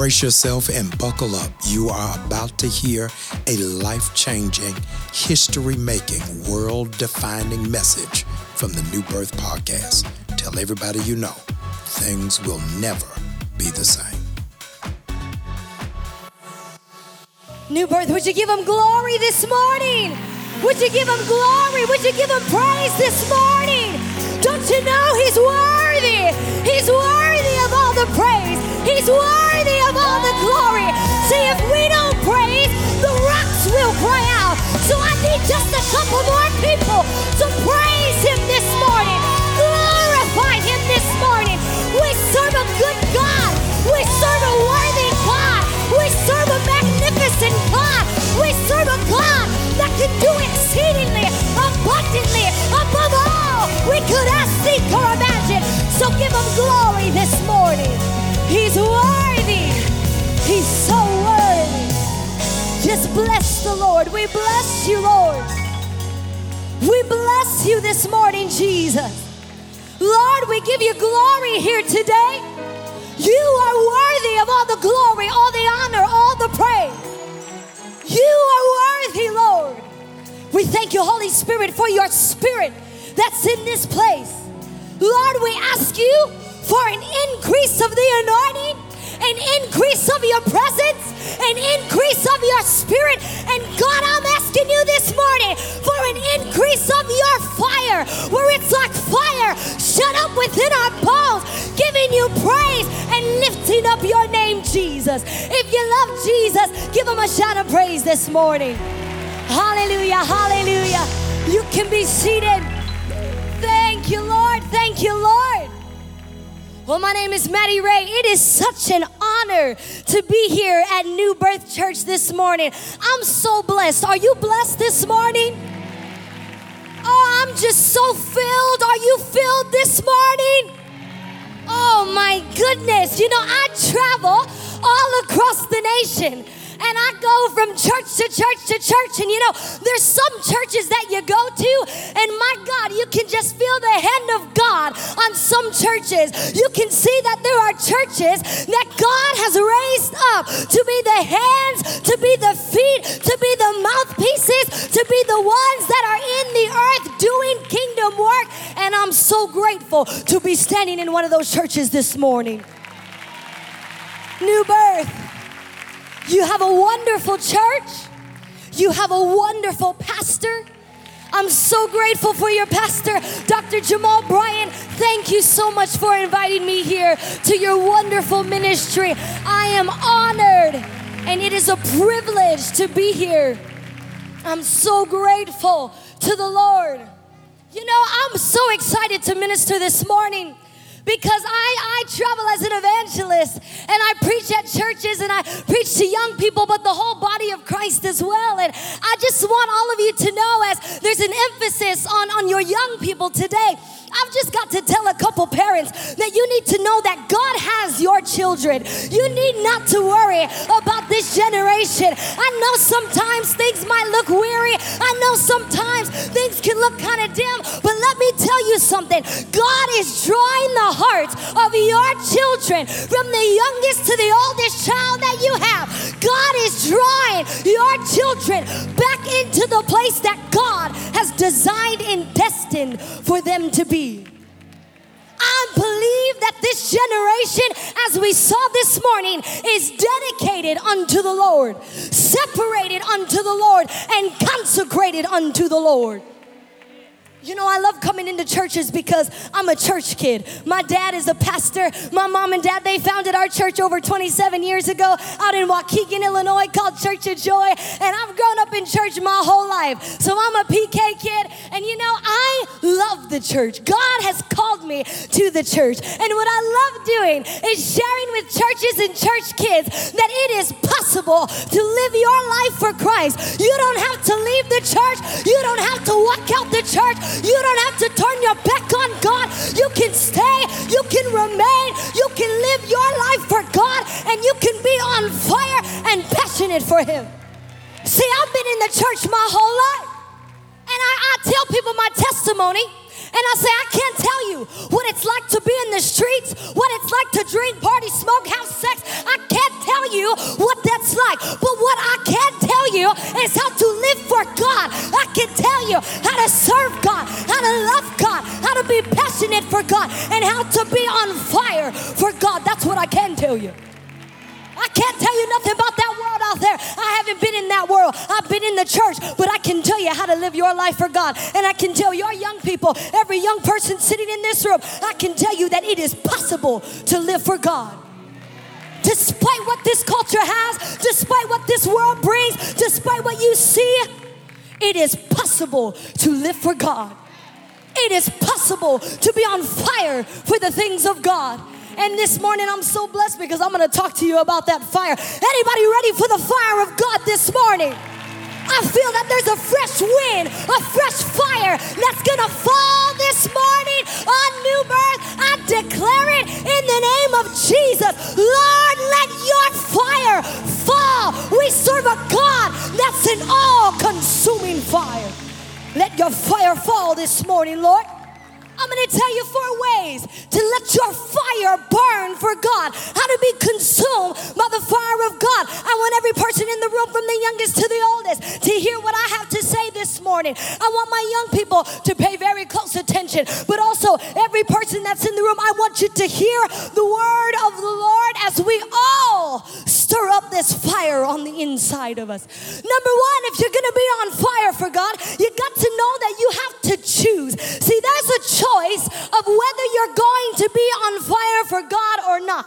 Brace yourself and buckle up. You are about to hear a life changing, history making, world defining message from the New Birth Podcast. Tell everybody you know things will never be the same. New birth, would you give him glory this morning? Would you give him glory? Would you give him praise this morning? Don't you know he's worthy? He's worthy of all the praise. He's worthy all the glory. See, if we don't praise, the rocks will cry out. So I need just a couple more people to praise him this morning. Glorify him this morning. We serve a good God. We serve a worthy God. We serve a magnificent God. We serve a God that can do exceedingly, abundantly, above all we could ask, seek, or imagine. So give him glory this morning. He's worthy. He's so worthy. Just bless the Lord. We bless you, Lord. We bless you this morning, Jesus. Lord, we give you glory here today. You are worthy of all the glory, all the honor, all the praise. You are worthy, Lord. We thank you, Holy Spirit, for your spirit that's in this place. Lord, we ask you for an increase of the anointing, an increase of your presence, an increase of your spirit. And God, I'm asking you this morning for an increase of your fire, where it's like fire shut up within our bones, giving you praise and lifting up your name, Jesus. If you love Jesus, give him a shout of praise this morning. Hallelujah, hallelujah. You can be seated. Thank you, Lord. Thank you, Lord. Well, my name is Maddie Ray. It is such an honor to be here at New Birth Church this morning. I'm so blessed. Are you blessed this morning? Oh, I'm just so filled. Are you filled this morning? Oh my goodness. You know, I travel all across the nation and I go from church to church to church. And you know, there's some churches that you go to, and my God, you can just feel the hand of God on some churches. You can see that there are churches that God has raised up to be the hands, to be the feet, to be the mouthpieces, to be the ones that are in the earth doing kingdom work. And I'm so grateful to be standing in one of those churches this morning. New birth. You have a wonderful church. You have a wonderful pastor. I'm so grateful for your pastor, Dr. Jamal Bryant. Thank you so much for inviting me here to your wonderful ministry. I am honored and it is a privilege to be here. I'm so grateful to the Lord. You know, I'm so excited to minister this morning because I, I travel as an evangelist and I preach at churches and I preach to young people, but the whole body of Christ as well. And I just want all of you to know as there's an emphasis on, on your young people today. I've just got to tell a couple parents that you need to know that God has your children. You need not to worry about this generation. I know sometimes things might look weary. I know sometimes things can look kind of dim, but let me tell you something. God is drawing the hearts of your children from the youngest to the oldest child that you have. God is drawing your children back into the place that God has designed and destined for them to be. I believe that this generation, as we saw this morning, is dedicated unto the Lord, separated unto the Lord, and consecrated unto the Lord. You know, I love coming into churches because I'm a church kid. My dad is a pastor. My mom and dad, they founded our church over 27 years ago out in Waukegan, Illinois, called Church of Joy. And I've grown up in church my whole life. So I'm a PK kid. And you know, I love the church. God has called me to the church. And what I love doing is sharing with churches and church kids that it is possible to live your life for Christ. You don't have to leave the church, you don't have to walk out the church. You don't have to turn your back on God. You can stay, you can remain, you can live your life for God, and you can be on fire and passionate for Him. See, I've been in the church my whole life, and I, I tell people my testimony. And I say, I can't tell you what it's like to be in the streets, what it's like to drink, party, smoke, have sex. I can't tell you what that's like. But what I can tell you is how to live for God. I can tell you how to serve God, how to love God, how to be passionate for God, and how to be on fire for God. That's what I can tell you. I can't tell you nothing I haven't been in that world. I've been in the church, but I can tell you how to live your life for God. And I can tell your young people, every young person sitting in this room, I can tell you that it is possible to live for God. Despite what this culture has, despite what this world brings, despite what you see, it is possible to live for God. It is possible to be on fire for the things of God. And this morning I'm so blessed because I'm going to talk to you about that fire. Anybody ready for the fire of God this morning? I feel that there's a fresh wind, a fresh fire that's gonna fall this morning on new birth. I declare it in the name of Jesus. Lord, let your fire fall. We serve a God that's an all consuming fire. Let your fire fall this morning, Lord. I'm going to tell you four ways to let your fire burn for God, how to be consumed by the fire of God. I want every person in the room, from the youngest to the oldest, to hear what I have to say this morning. I want my young people to pay very close attention, but also every person that's in the room, I want you to hear the word of the Lord as we all this fire on the inside of us. Number one, if you're going to be on fire for God, you got to know that you have to choose. See, there's a choice choice of whether you're going to be on fire for God or not.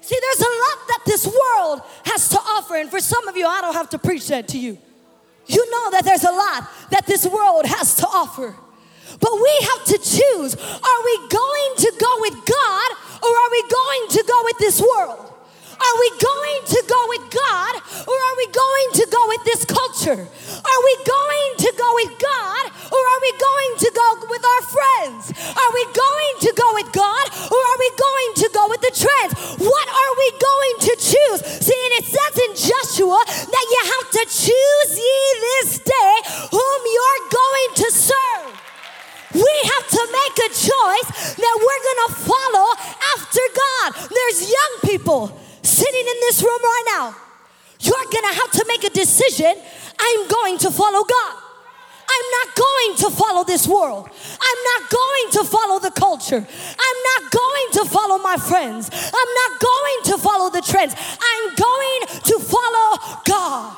See, there's a lot that this world has to offer, and for some of you, I don't have to preach that to you. You know that there's a lot that this world has to offer. But we have to choose are we going to go with God or are we going to go with this world? Are we going to go with God or are we going to go with this culture? Are we going to go with God or are we going to go with our friends? Are we going to go with God or are we going to go with the trends? What are we going to choose? See, and it says in Joshua that you have to choose ye this day whom you're going to serve. We have to make a choice that we're going to follow after God. There's young people sitting in this room right now, you're gonna have to make a decision. I'm going to follow God. I'm not going to follow this world. I'm not going to follow the culture. I'm not going to follow my friends. I'm not going to follow the trends. I'm going to follow God.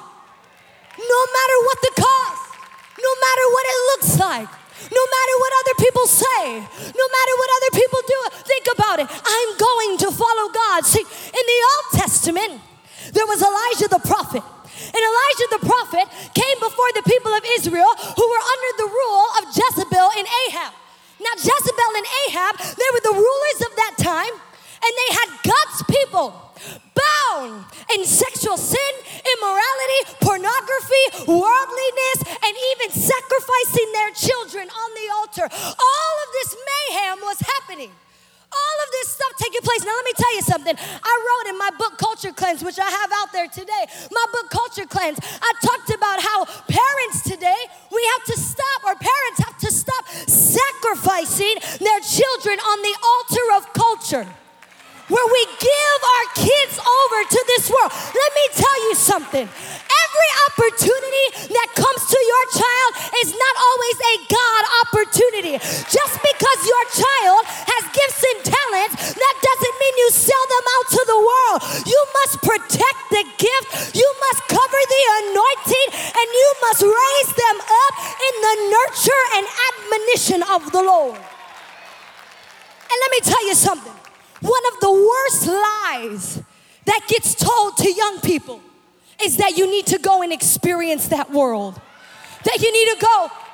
No matter what the cost, no matter what it looks like, no matter what other people say, no matter what other people do, think about it. I'm going to follow God. See, in the Old Testament, there was Elijah the prophet. And Elijah the prophet came before the people of Israel who were under the rule of Jezebel and Ahab. Now, Jezebel and Ahab, they were the rulers of that time, and they had God's people bound in sexual sin, immorality, pornography, worldliness, Cleanse,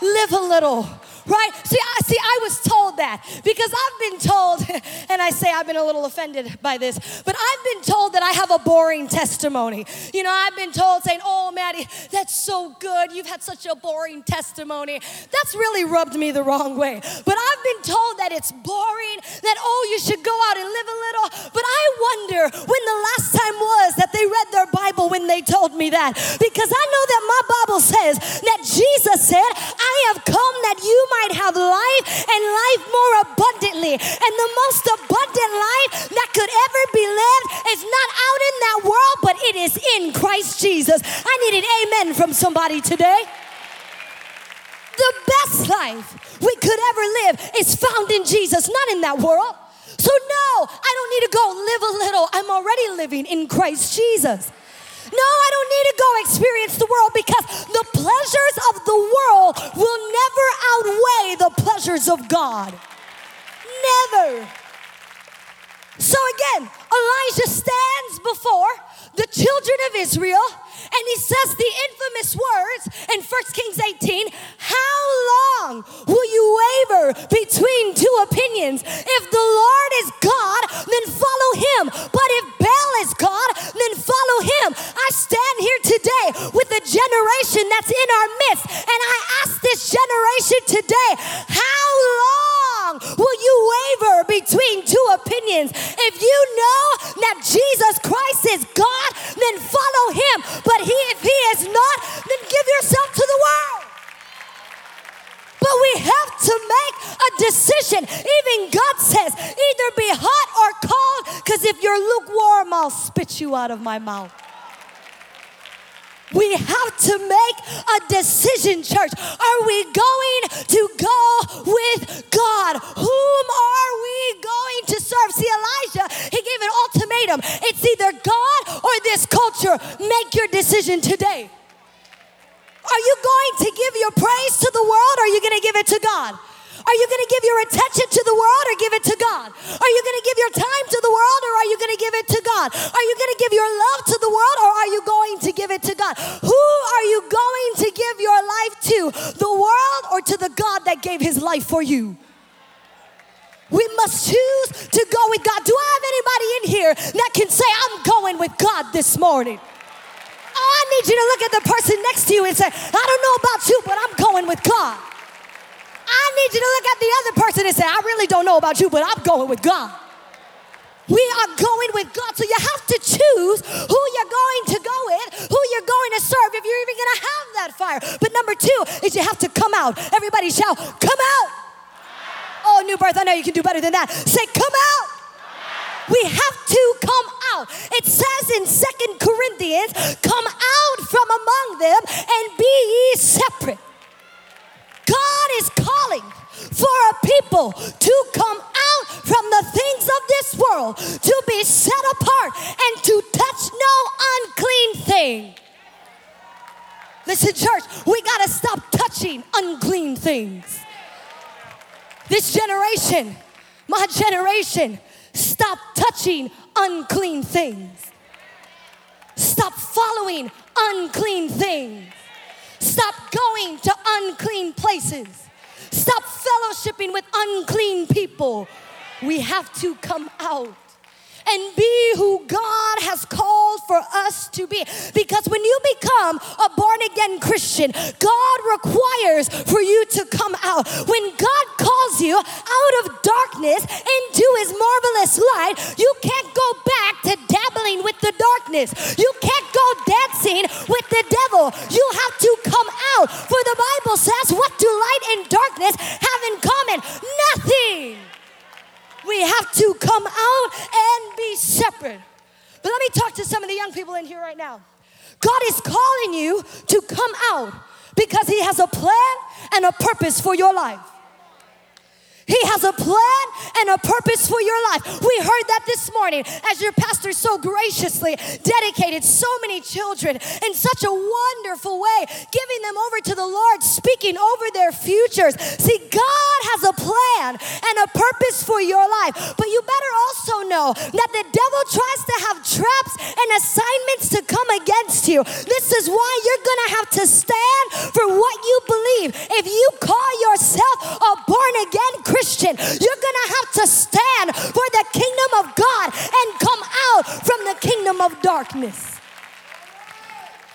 live a little, right? See, I see I was told that because I've been told, and I say I've been a little offended by this, but I've been told that I have a boring testimony. You know, I've been told saying, "Oh, Maddie, that's so good. You've had such a boring testimony." That's really rubbed me the wrong way. But I've been told that it's boring, that oh, you should go out and live a little. But I wonder when the last time was that they read their Bible when they told me that. Because I know that my Bible says that Jesus said, "I have come that you might have life and life more abundantly. And the most abundant life that could ever be lived is not out in that world, but it is in Christ Jesus. I need an amen from somebody today. The best life we could ever live is found in Jesus, not in that world. So, no, I don't need to go live a little. I'm already living in Christ Jesus. No, I don't need to go experience the world because the pleasures of the world will never outweigh the pleasures of God. Never. So again, Elijah stands before the children of Israel and he says the infamous words in 1 Kings 18 How long will you waver between two opinions? If the Lord is God, then follow him. But if Baal is God, then follow him. I stand here today with a generation that's in our midst, and I ask this generation today, How long will you waver between two opinions? If you know that Jesus Christ is God, then follow him. But he, if he is not, then give yourself to the world. But we have to make a decision. Even God says, either be hot or cold, because if you're lukewarm, I'll spit you out of my mouth. We have to make a decision, church. Are we going to go with God? Whom are we going to serve? See, Elijah, he gave an ultimatum it's either God or this culture. Make your decision today. Are you going to give your praise to the world or are you going to give it to God? Are you going to give your attention to the world or give it to God? Are you going to give your time to the world or are you going to give it to God? Are you going to give your love to the world or are you going to give it to God? Who are you going to give your life to? The world or to the God that gave his life for you? We must choose to go with God. Do I have anybody in here that can say, I'm going with God this morning? Oh, I need you to look at the person next to you and say, I don't know about you, but I'm going with God. I need you to look at the other person and say, I really don't know about you, but I'm going with God. We are going with God. So you have to choose who you're going to go with, who you're going to serve, if you're even going to have that fire. But number two is you have to come out. Everybody shout, come out. Oh, new birth, I know you can do better than that. Say, come out. We have to come out. It says in Second Corinthians, come out from among them and be ye separate. God is calling for a people to come out from the things of this world, to be set apart, and to touch no unclean thing. Listen, church, we got to stop touching unclean things. This generation, my generation, stop touching unclean things. Stop following unclean things. Stop going to unclean places. Stop fellowshipping with unclean people. We have to come out and be who God has called for us to be. Because when you become a born again Christian, God requires for you to come out. When God calls you out of darkness into his marvelous light, you can't go back to dabbling with the darkness. You can't go dancing with the devil. You have to come out. For the Bible says, What do light and darkness have in common? Nothing. We have to come out and be separate. But let me talk to some of the young people in here right now. God is calling you to come out because He has a plan and a purpose for your life. He has a plan and a purpose for your life. We heard that this morning as your pastor so graciously dedicated so many children in such a wonderful way, giving them over to the Lord, speaking over their futures. See, God has a plan and a purpose for your life, but you better also know that the devil tries to have traps and assignments to come against you. This is why you're gonna have to stand for what you believe. If you call yourself a born again Christian, you're gonna have to stand for the kingdom of God and come out from the kingdom of darkness.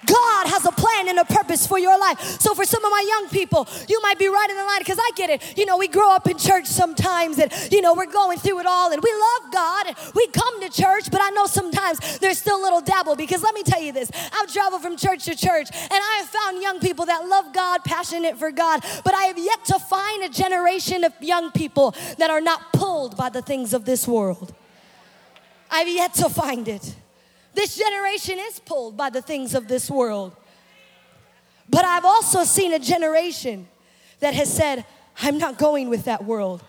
God has a plan and a purpose for your life. So, for some of my young people, you might be right in the line because I get it. You know, we grow up in church sometimes and, you know, we're going through it all and we love God and we come to church, but I know sometimes there's still a little dabble because let me tell you this I've traveled from church to church and I have found young people that love God, passionate for God, but I have yet to find a generation of young people that are not pulled by the things of this world. I've yet to find it. This generation is pulled by the things of this world. But I've also seen a generation that has said, I'm not going with that world.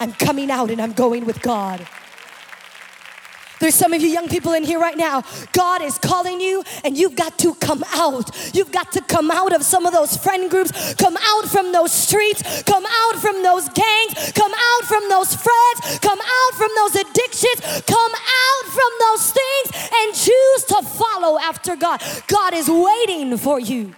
I'm coming out and I'm going with God. There's some of you young people in here right now. God is calling you, and you've got to come out. You've got to come out of some of those friend groups, come out from those streets, come out from those gangs, come out from those friends, come out from those addictions, come out from those things, and choose to follow after God. God is waiting for you.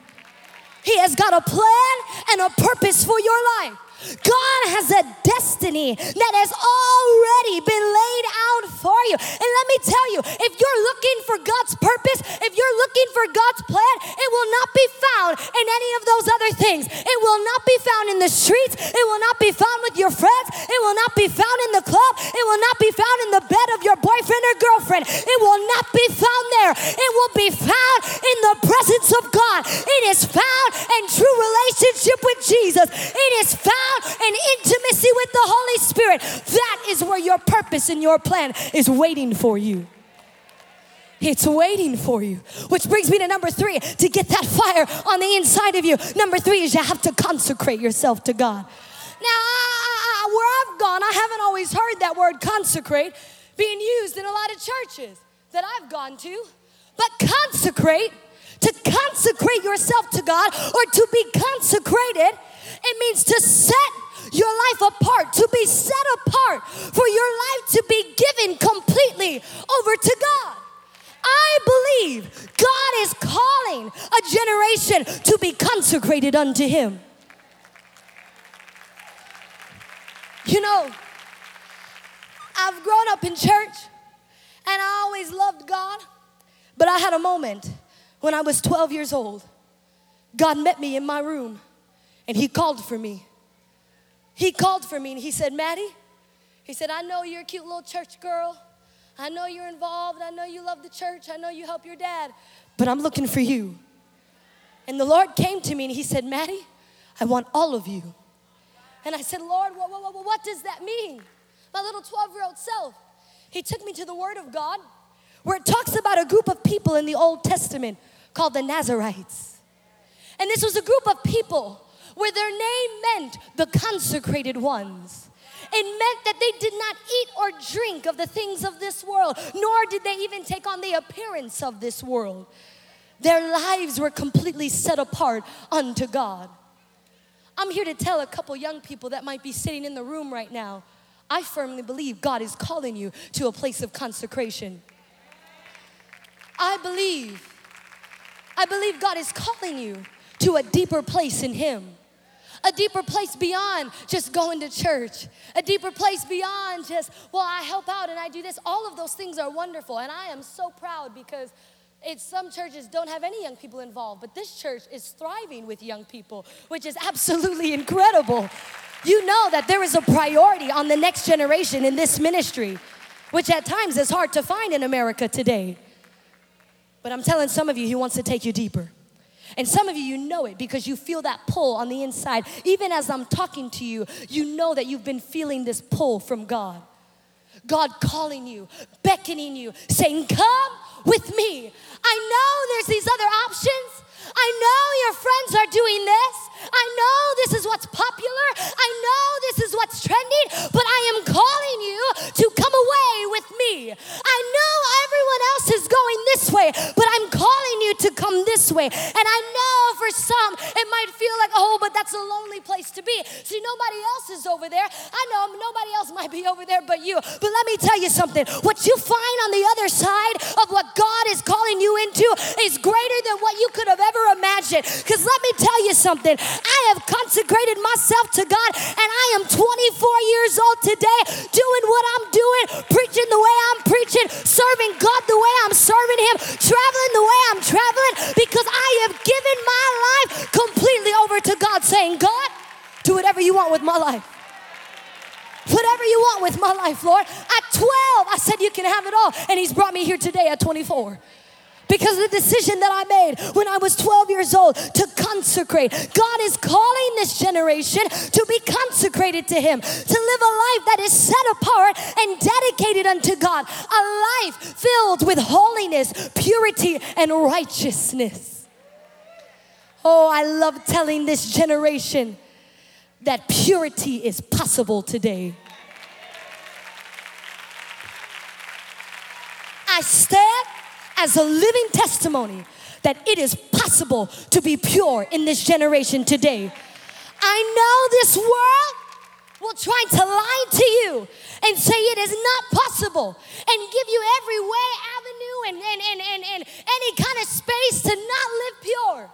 He has got a plan and a purpose for your life. God has a destiny that has already been laid out for you. And let me tell you, if you're looking for God's purpose, if you're looking for God's plan, it will not be found in any of those other things. It will not be found in the streets. It will not be found with your friends. It will not be found in the club. It will not be found in the bed of your boyfriend or girlfriend. It will not be found there. It will be found in the presence of God. It is found in true relationship with Jesus. It is found and intimacy with the Holy Spirit. That is where your purpose and your plan is waiting for you. It's waiting for you. Which brings me to number three to get that fire on the inside of you. Number three is you have to consecrate yourself to God. Now, I, I, where I've gone, I haven't always heard that word consecrate being used in a lot of churches that I've gone to. But consecrate, to consecrate yourself to God or to be consecrated it means to set your life apart, to be set apart, for your life to be given completely over to God. I believe God is calling a generation to be consecrated unto Him. You know, I've grown up in church and I always loved God, but I had a moment when I was 12 years old. God met me in my room and he called for me. He called for me and he said, Maddie, he said, I know you're a cute little church girl. I know you're involved. I know you love the church. I know you help your dad, but I'm looking for you. And the Lord came to me and he said, Maddie, I want all of you. And I said, Lord, what, what, what, what does that mean? My little 12 year old self. He took me to the Word of God where it talks about a group of people in the Old Testament called the Nazarites. And this was a group of people where their name meant the consecrated ones. It meant that they did not eat or drink of the things of this world, nor did they even take on the appearance of this world. Their lives were completely set apart unto God. I'm here to tell a couple young people that might be sitting in the room right now. I firmly believe God is calling you to a place of consecration. I believe, I believe God is calling you to a deeper place in Him a deeper place beyond just going to church, a deeper place beyond just, well, I help out and I do this. All of those things are wonderful. And I am so proud because it's some churches don't have any young people involved, but this church is thriving with young people, which is absolutely incredible. You know that there is a priority on the next generation in this ministry, which at times is hard to find in America today. But I'm telling some of you, he wants to take you deeper. And some of you, you know it because you feel that pull on the inside. Even as I'm talking to you, you know that you've been feeling this pull from God. God calling you, beckoning you, saying, Come with me. I know there's these other options. I know your friends are doing this. I know this is what's popular. I know this is what's trending, but I am calling you to come away with me. I everyone else is going this way, but I'm calling you to come this way. And I know for some it might feel like, oh, but that's a lonely place to be. See, nobody else is over there. I know nobody else might be over there but you. But let me tell you something what you find on the other side of what God is calling you into is greater than what you could have ever imagined. Because let me tell you something I have consecrated myself to God, and I am 24 years old today, doing what I'm doing, preaching the way I'm preaching, serving God the way I'm serving Him, traveling the way I'm traveling, because I have given my life completely over to God, saying, God, do whatever you want with my life. Whatever you want with my life, Lord. At 12, I said, You can have it all. And He's brought me here today at 24. Because of the decision that I made when I was 12 years old to consecrate. God is calling this generation to be consecrated to Him, to live a life that is set apart and dedicated unto God, a life filled with holiness, purity, and righteousness. Oh, I love telling this generation that purity is possible today. I stand as a living testimony that it is possible to be pure in this generation today. I know this world will try to lie to you and say it is not possible and give you every way, avenue, and, and, and, and, and any kind of space to not live pure.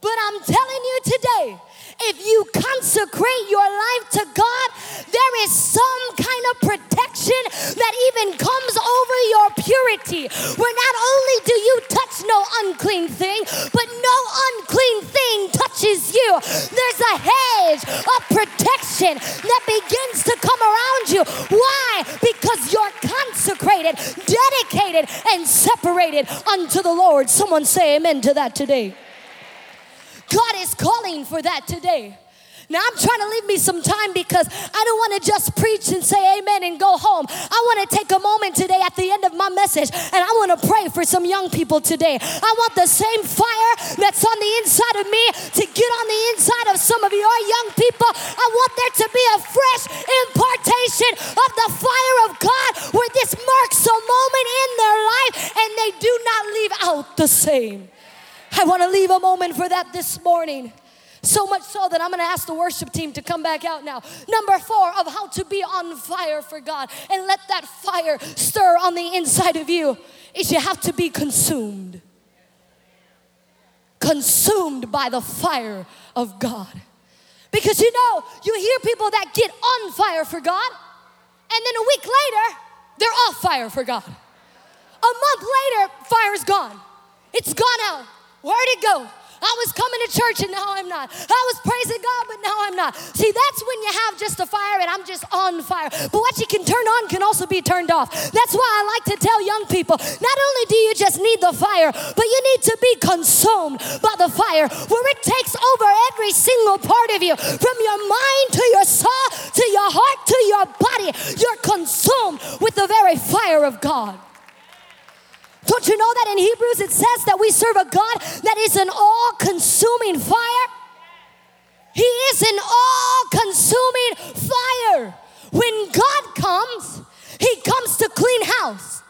But I'm telling you today, if you consecrate your life to God, there is some kind of protection that even comes over your purity. Where not only do you touch no unclean thing, but no unclean thing touches you. There's a hedge of protection that begins to come around you. Why? Because you're consecrated, dedicated, and separated unto the Lord. Someone say amen to that today. God is calling for that today. Now, I'm trying to leave me some time because I don't want to just preach and say amen and go home. I want to take a moment today at the end of my message and I want to pray for some young people today. I want the same fire that's on the inside of me to get on the inside of some of your young people. I want there to be a fresh impartation of the fire of God where this marks a moment in their life and they do not leave out the same. I want to leave a moment for that this morning. So much so that I'm going to ask the worship team to come back out now. Number four of how to be on fire for God and let that fire stir on the inside of you is you have to be consumed. Consumed by the fire of God. Because you know, you hear people that get on fire for God, and then a week later, they're off fire for God. A month later, fire's gone. It's gone out. Where'd it go? I was coming to church and now I'm not. I was praising God, but now I'm not. See, that's when you have just a fire and I'm just on fire. But what you can turn on can also be turned off. That's why I like to tell young people not only do you just need the fire, but you need to be consumed by the fire where it takes over every single part of you from your mind to your soul to your heart to your body. You're consumed with the very fire of God. Don't you know that in Hebrews it says that we serve a God that is an all consuming fire? He is an all consuming fire. When God comes, He comes to clean house.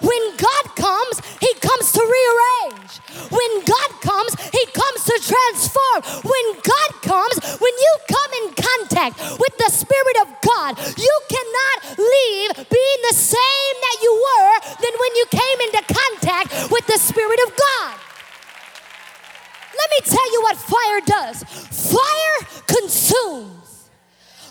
When God comes, He comes to rearrange. When God comes, He comes to transform. When God comes, when you come in contact with the Spirit of God, you does fire consumes,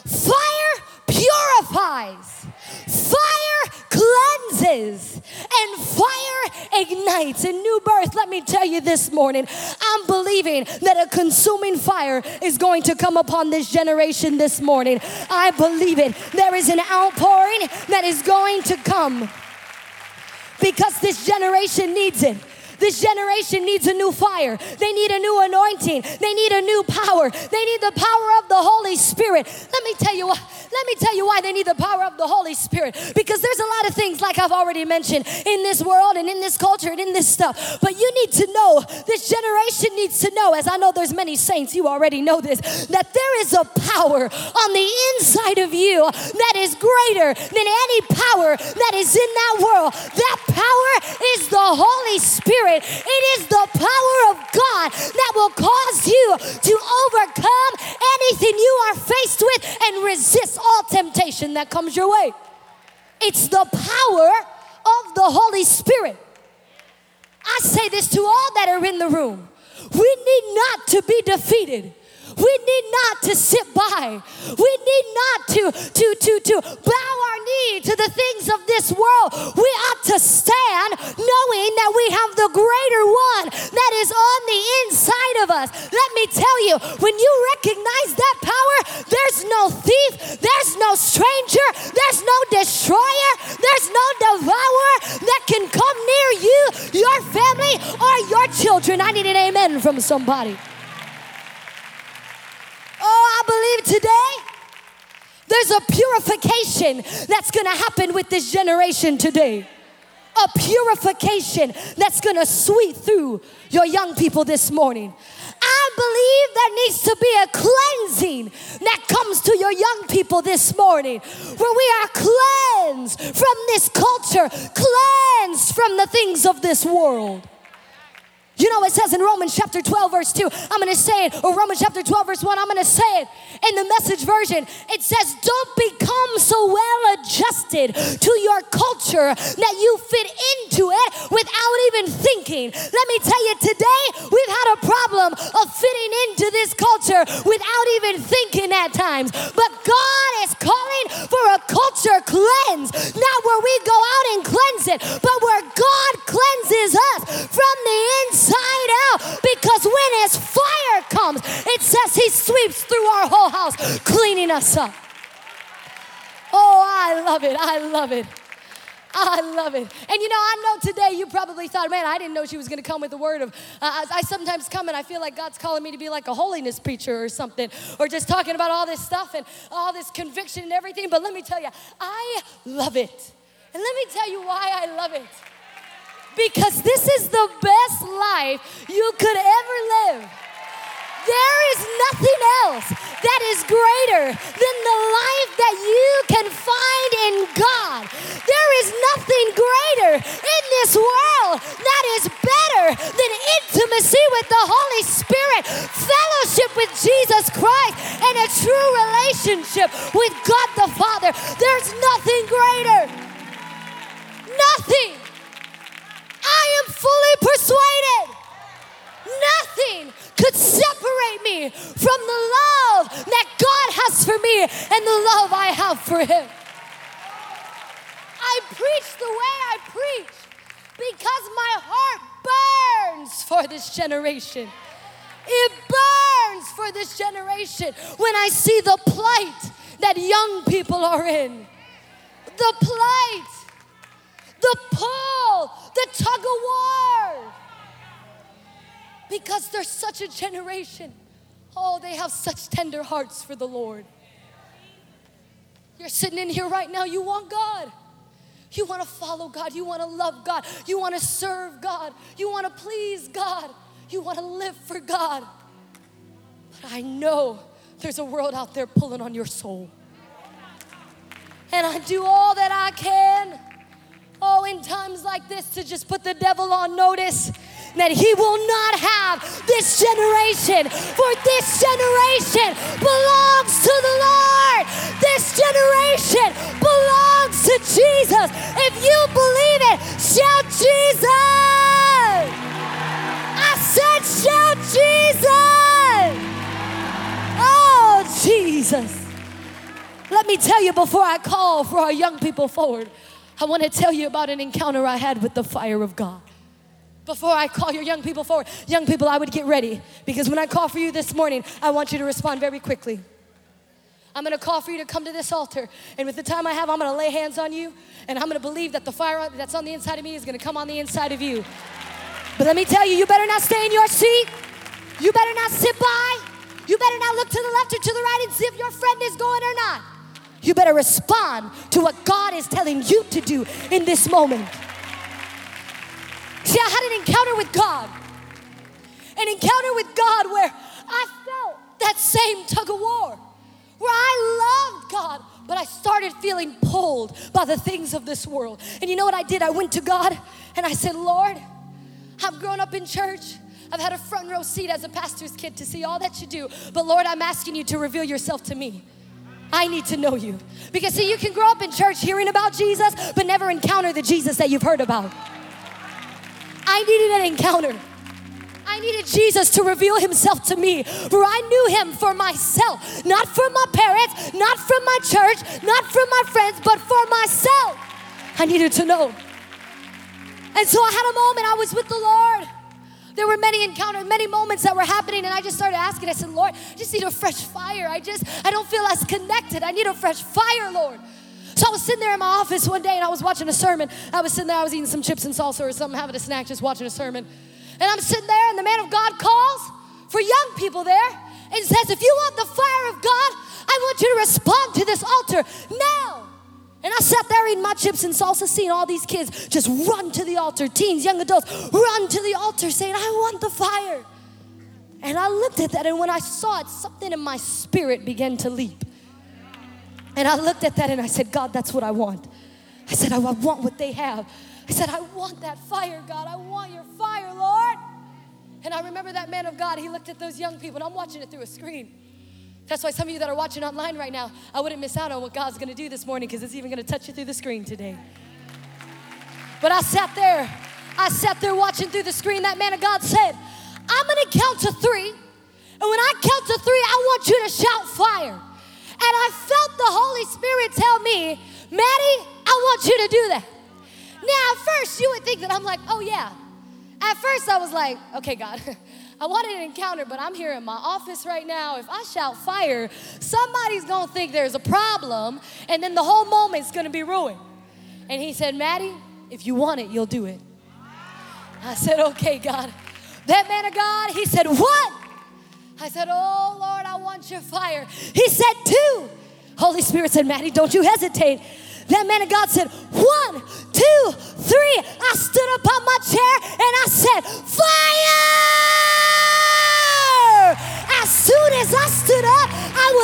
fire purifies, fire cleanses, and fire ignites. In new birth, let me tell you this morning, I'm believing that a consuming fire is going to come upon this generation this morning. I believe it. There is an outpouring that is going to come because this generation needs it. This generation needs a new fire. They need a new anointing. They need a new power. They need the power of the Holy Spirit. Let me tell you what. Let me tell you why they need the power of the Holy Spirit. Because there's a lot of things, like I've already mentioned, in this world and in this culture and in this stuff. But you need to know, this generation needs to know, as I know there's many saints, you already know this, that there is a power on the inside of you that is greater than any power that is in that world. That power is the Holy Spirit. It is the power of God that will cause you to overcome anything you are faced with and resist all temptation that comes your way. It's the power of the Holy Spirit. I say this to all that are in the room. We need not to be defeated. We need not to sit by. We need not to, to, to, to bow our knee to the things of this world. We ought to stand knowing that we have the greater one that is on the inside of us. Let me tell you, when you recognize that power, there's no thief, there's no stranger, there's no destroyer, there's no devourer that can come near you, your family, or your children. I need an amen from somebody. Oh, I believe today there's a purification that's gonna happen with this generation today. A purification that's gonna sweep through your young people this morning. I believe there needs to be a cleansing that comes to your young people this morning where we are cleansed from this culture, cleansed from the things of this world. You know, it says in Romans chapter 12, verse 2, I'm gonna say it, or Romans chapter 12, verse 1, I'm gonna say it in the message version. It says, Don't become so well adjusted to your culture that you fit into it without even thinking. Let me tell you, today we've had a problem of fitting into this culture without even thinking at times. But God is calling for a culture cleanse, not where we go out and cleanse it, but where God cleanses us from the inside out. Because when His fire comes, it says He sweeps through our whole house, cleaning us up. Oh, I love it. I love it. I love it. And you know, I know today you probably thought, man, I didn't know she was going to come with the word of. Uh, I sometimes come and I feel like God's calling me to be like a holiness preacher or something, or just talking about all this stuff and all this conviction and everything. But let me tell you, I love it. And let me tell you why I love it because this is the best life you could ever live. There is nothing else that is greater than the life that you can find in God. There is nothing greater in this world that is better than intimacy with the Holy Spirit, fellowship with Jesus Christ, and a true relationship with God the Father. There's nothing greater. Nothing. I am fully persuaded. Nothing could separate me from the love that God has for me and the love I have for Him. I preach the way I preach because my heart burns for this generation. It burns for this generation when I see the plight that young people are in. The plight the pull, the tug of war. Because there's such a generation. Oh, they have such tender hearts for the Lord. You're sitting in here right now, you want God. You want to follow God. You want to love God. You want to serve God. You want to please God. You want to live for God. But I know there's a world out there pulling on your soul. And I do all that I can Oh, in times like this, to just put the devil on notice that he will not have this generation, for this generation belongs to the Lord. This generation belongs to Jesus. If you believe it, shout Jesus. I said, shout Jesus. Oh, Jesus. Let me tell you before I call for our young people forward. I want to tell you about an encounter I had with the fire of God. Before I call your young people forward, young people, I would get ready because when I call for you this morning, I want you to respond very quickly. I'm gonna call for you to come to this altar, and with the time I have, I'm gonna lay hands on you, and I'm gonna believe that the fire that's on the inside of me is gonna come on the inside of you. But let me tell you, you better not stay in your seat. You better not sit by. You better not look to the left or to the right and see if your friend is going or not. You better respond to what God is telling you to do in this moment. See, I had an encounter with God. An encounter with God where I felt that same tug of war, where I loved God, but I started feeling pulled by the things of this world. And you know what I did? I went to God and I said, Lord, I've grown up in church. I've had a front row seat as a pastor's kid to see all that you do. But Lord, I'm asking you to reveal yourself to me. I need to know you. Because, see, you can grow up in church hearing about Jesus, but never encounter the Jesus that you've heard about. I needed an encounter. I needed Jesus to reveal himself to me, for I knew him for myself, not from my parents, not from my church, not from my friends, but for myself. I needed to know. And so I had a moment, I was with the Lord. There were many encounters, many moments that were happening, and I just started asking. I said, Lord, I just need a fresh fire. I just, I don't feel as connected. I need a fresh fire, Lord. So I was sitting there in my office one day and I was watching a sermon. I was sitting there, I was eating some chips and salsa or something, having a snack, just watching a sermon. And I'm sitting there, and the man of God calls for young people there and says, If you want the fire of God, I want you to respond to this altar now. And I sat there eating my chips and salsa, seeing all these kids just run to the altar, teens, young adults, run to the altar saying, I want the fire. And I looked at that, and when I saw it, something in my spirit began to leap. And I looked at that and I said, God, that's what I want. I said, I want what they have. I said, I want that fire, God. I want your fire, Lord. And I remember that man of God, he looked at those young people, and I'm watching it through a screen. That's why some of you that are watching online right now, I wouldn't miss out on what God's gonna do this morning because it's even gonna touch you through the screen today. But I sat there, I sat there watching through the screen. That man of God said, I'm gonna count to three, and when I count to three, I want you to shout fire. And I felt the Holy Spirit tell me, Maddie, I want you to do that. Now, at first, you would think that I'm like, oh, yeah. At first, I was like, okay, God, I wanted an encounter, but I'm here in my office right now. If I shout fire, somebody's gonna think there's a problem, and then the whole moment's gonna be ruined. And he said, Maddie, if you want it, you'll do it. I said, okay, God. That man of God, he said, what? I said, Oh Lord, I want your fire. He said, Two. Holy Spirit said, Maddie, don't you hesitate. That man of God said, One, two, three. I stood up on my chair and I said, Fire!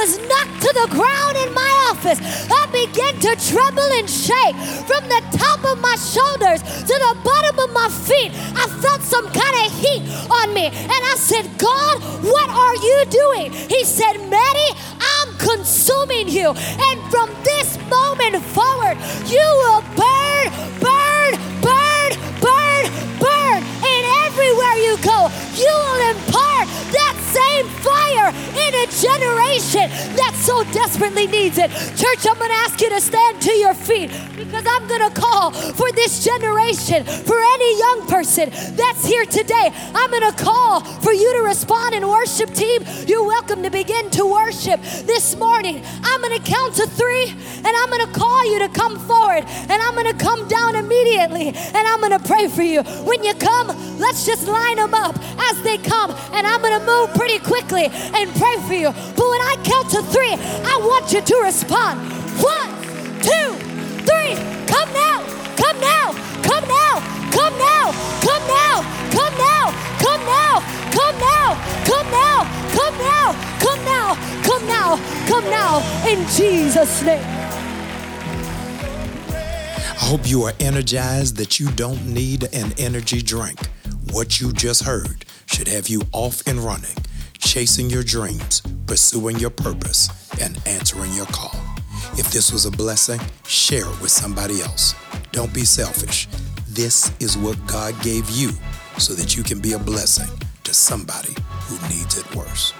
Was knocked to the ground in my office. I began to tremble and shake from the top of my shoulders to the bottom of my feet. I felt some kind of heat on me. And I said, God, what are you doing? He said, Maddie, I'm consuming you. And from this moment forward, you will burn, burn, burn, burn, burn. And everywhere you go, you will impart that same fire in a generation that so desperately needs it. Church, I'm going to ask you to stand to your feet because I'm going to call for this generation, for any young person that's here today. I'm going to call for you to respond in worship team. You're welcome to begin to worship this morning. I'm going to count to three and I'm going to call you to come forward and I'm going to come down immediately and I'm going to pray for you. When you come, let's just line them up as they come and I'm going to move pretty quickly and pray for you. But when I count to three, I want you to respond. One, two, three. Come now, come now, come now, come now, come now, come now, come now, come now, come now, come now, come now, come now, come now, in Jesus' name. I hope you are energized that you don't need an energy drink. What you just heard should have you off and running, chasing your dreams, pursuing your purpose, and answering your call. If this was a blessing, share it with somebody else. Don't be selfish. This is what God gave you so that you can be a blessing to somebody who needs it worse.